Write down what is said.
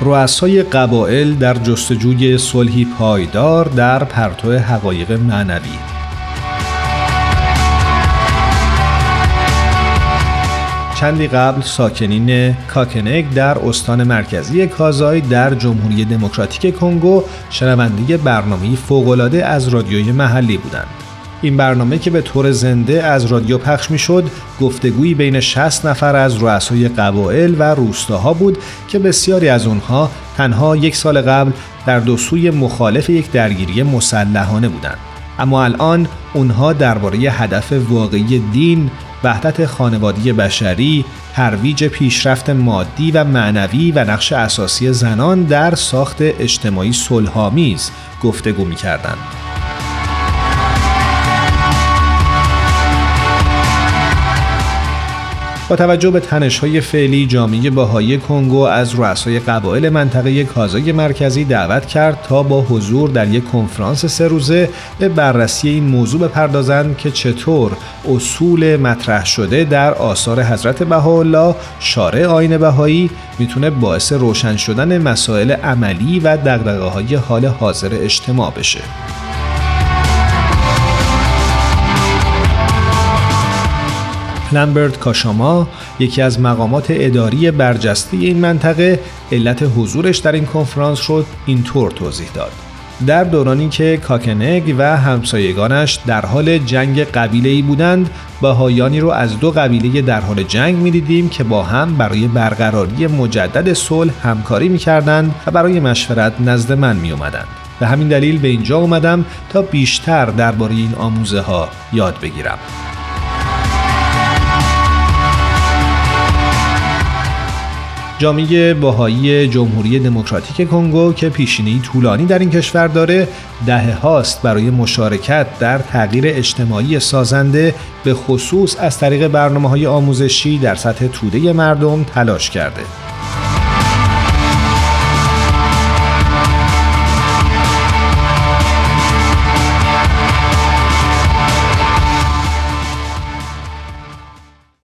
رؤسای قبایل در جستجوی صلحی پایدار در پرتو حقایق معنوی چندی قبل ساکنین کاکنگ در استان مرکزی کازای در جمهوری دموکراتیک کنگو شنونده برنامه فوق‌العاده از رادیوی محلی بودند. این برنامه که به طور زنده از رادیو پخش می شد گفتگویی بین 60 نفر از رؤسای قبایل و روستاها بود که بسیاری از اونها تنها یک سال قبل در دو سوی مخالف یک درگیری مسلحانه بودند اما الان اونها درباره هدف واقعی دین وحدت خانوادی بشری، ترویج پیشرفت مادی و معنوی و نقش اساسی زنان در ساخت اجتماعی صلحآمیز گفتگو می‌کردند. با توجه به تنش‌های فعلی جامعه باهایی کنگو از رؤسای قبایل منطقه کازای مرکزی دعوت کرد تا با حضور در یک کنفرانس سه روزه به بررسی این موضوع بپردازند که چطور اصول مطرح شده در آثار حضرت بهاءالله شارع آین بهایی می‌تونه باعث روشن شدن مسائل عملی و دغدغه‌های حال حاضر اجتماع بشه. لمبرت کاشاما یکی از مقامات اداری برجسته این منطقه علت حضورش در این کنفرانس شد اینطور توضیح داد در دورانی که کاکنگ و همسایگانش در حال جنگ قبیله ای بودند بهایانی رو از دو قبیله در حال جنگ می‌دیدیم که با هم برای برقراری مجدد صلح همکاری می‌کردند و برای مشورت نزد من می اومدند. به همین دلیل به اینجا اومدم تا بیشتر درباره این آموزه ها یاد بگیرم. جامعه باهایی جمهوری دموکراتیک کنگو که پیشینه‌ای طولانی در این کشور داره دهه هاست برای مشارکت در تغییر اجتماعی سازنده به خصوص از طریق برنامه های آموزشی در سطح توده مردم تلاش کرده.